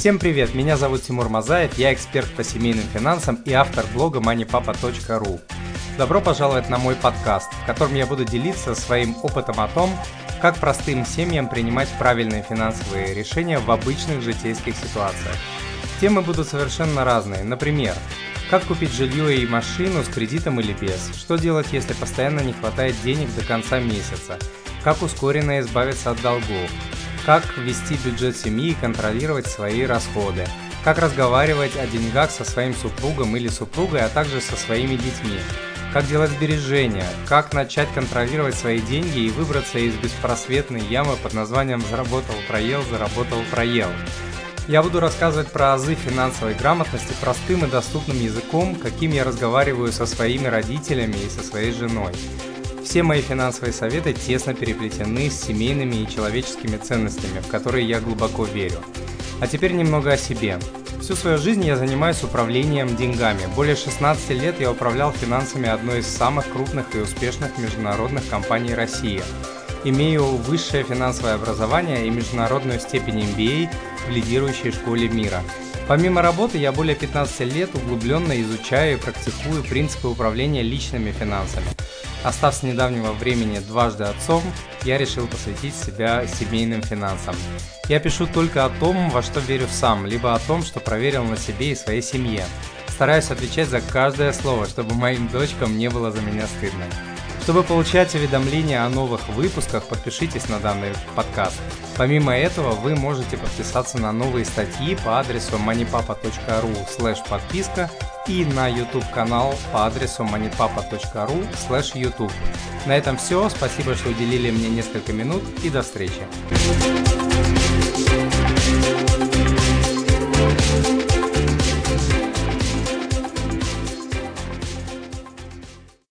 Всем привет, меня зовут Тимур Мазаев, я эксперт по семейным финансам и автор блога moneypapa.ru. Добро пожаловать на мой подкаст, в котором я буду делиться своим опытом о том, как простым семьям принимать правильные финансовые решения в обычных житейских ситуациях. Темы будут совершенно разные. Например, как купить жилье и машину с кредитом или без? Что делать, если постоянно не хватает денег до конца месяца? Как ускоренно избавиться от долгов? Как вести бюджет семьи и контролировать свои расходы? Как разговаривать о деньгах со своим супругом или супругой, а также со своими детьми? Как делать сбережения? Как начать контролировать свои деньги и выбраться из беспросветной ямы под названием «заработал, проел, заработал, проел»? Я буду рассказывать про азы финансовой грамотности простым и доступным языком, каким я разговариваю со своими родителями и со своей женой. Все мои финансовые советы тесно переплетены с семейными и человеческими ценностями, в которые я глубоко верю. А теперь немного о себе. Всю свою жизнь я занимаюсь управлением деньгами. Более 16 лет я управлял финансами одной из самых крупных и успешных международных компаний России – Имею высшее финансовое образование и международную степень MBA в лидирующей школе мира. Помимо работы, я более 15 лет углубленно изучаю и практикую принципы управления личными финансами. Остав с недавнего времени дважды отцом, я решил посвятить себя семейным финансам. Я пишу только о том, во что верю сам, либо о том, что проверил на себе и своей семье. Стараюсь отвечать за каждое слово, чтобы моим дочкам не было за меня стыдно. Чтобы получать уведомления о новых выпусках, подпишитесь на данный подкаст. Помимо этого, вы можете подписаться на новые статьи по адресу moneypapa.ru подписка и на YouTube канал по адресу moneypapa.ru youtube. На этом все. Спасибо, что уделили мне несколько минут и до встречи.